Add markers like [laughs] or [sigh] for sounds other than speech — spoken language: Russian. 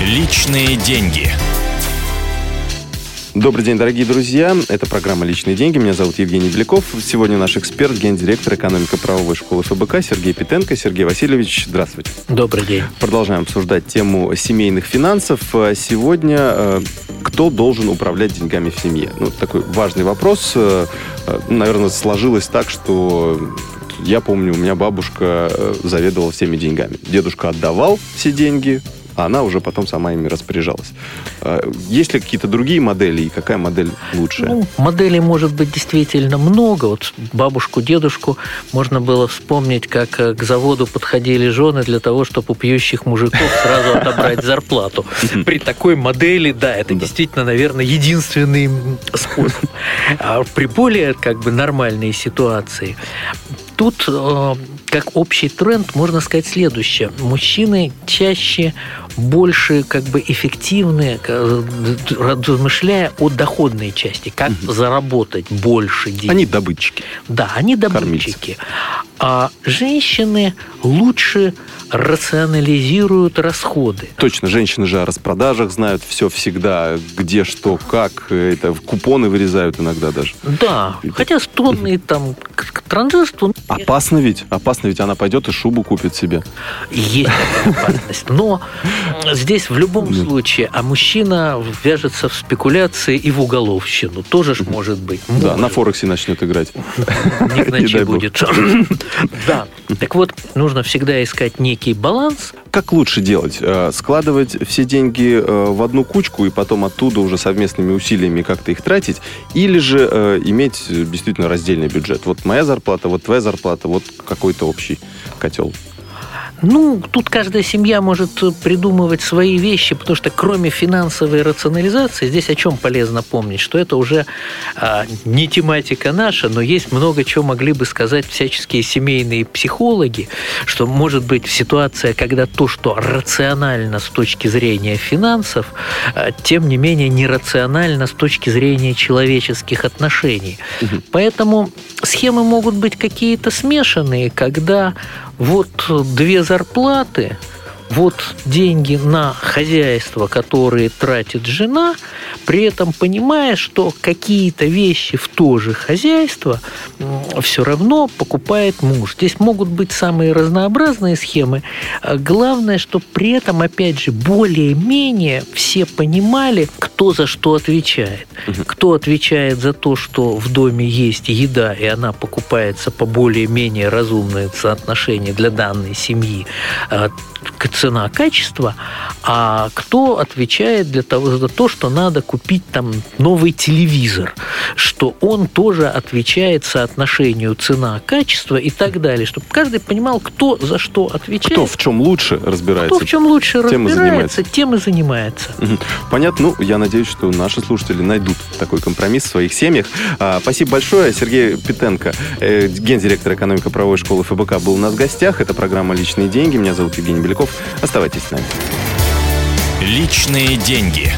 Личные деньги. Добрый день, дорогие друзья. Это программа «Личные деньги». Меня зовут Евгений Беляков. Сегодня наш эксперт, гендиректор экономико-правовой школы ФБК Сергей Питенко. Сергей Васильевич, здравствуйте. Добрый день. Продолжаем обсуждать тему семейных финансов. Сегодня э, кто должен управлять деньгами в семье? Ну, такой важный вопрос. Э, э, наверное, сложилось так, что я помню, у меня бабушка заведовала всеми деньгами. Дедушка отдавал все деньги, а она уже потом сама ими распоряжалась. А, есть ли какие-то другие модели, и какая модель лучше? Ну, моделей может быть действительно много. Вот бабушку, дедушку можно было вспомнить, как э, к заводу подходили жены для того, чтобы у пьющих мужиков сразу отобрать зарплату. [laughs] При такой модели, да, это действительно, наверное, единственный способ. А при более как бы нормальной ситуации тут э, как общий тренд можно сказать следующее. Мужчины чаще больше как бы эффективны, размышляя о доходной части, как угу. заработать больше денег. Они добытчики. Да, они добытчики. Кормильцы. А женщины лучше рационализируют расходы. Точно, женщины же о распродажах знают все всегда, где что, как, это купоны вырезают иногда даже. Да, хотя стонные там транжирству... Опасно ведь, опасно ведь она пойдет и шубу купит себе. Есть опасность, но здесь в любом случае, а мужчина вяжется в спекуляции и в уголовщину, тоже ж может быть. Да, на Форексе начнет играть. Не иначе [laughs] будет. [laughs] Да, так вот, нужно всегда искать некий баланс. Как лучше делать? Э, складывать все деньги э, в одну кучку и потом оттуда уже совместными усилиями как-то их тратить? Или же э, иметь действительно раздельный бюджет? Вот моя зарплата, вот твоя зарплата, вот какой-то общий котел. Ну, тут каждая семья может придумывать свои вещи, потому что кроме финансовой рационализации, здесь о чем полезно помнить, что это уже а, не тематика наша, но есть много чего могли бы сказать всяческие семейные психологи, что может быть ситуация, когда то, что рационально с точки зрения финансов, а, тем не менее нерационально с точки зрения человеческих отношений. Угу. Поэтому схемы могут быть какие-то смешанные, когда вот две зарплаты, вот деньги на хозяйство, которые тратит жена, при этом понимая, что какие-то вещи в то же хозяйство все равно покупает муж. Здесь могут быть самые разнообразные схемы. А главное, что при этом, опять же, более-менее все понимали, кто за что отвечает. Кто отвечает за то, что в доме есть еда, и она покупается по более-менее разумное соотношение для данной семьи а, цена-качество, а кто отвечает для того, за то, что надо купить там новый телевизор, что он тоже отвечает соотношению цена-качество и так далее, чтобы каждый понимал, кто за что отвечает. Кто в чем лучше разбирается. Кто в чем лучше тем разбирается, и тем и занимается. Понятно. Ну, я надеюсь, что наши слушатели найдут такой компромисс в своих семьях. А, спасибо большое. Сергей Питенко, э, гендиректор экономико-правовой школы ФБК, был у нас в гостях. Это программа «Личные деньги». Меня зовут Евгений Беляков. Оставайтесь с нами. Личные деньги.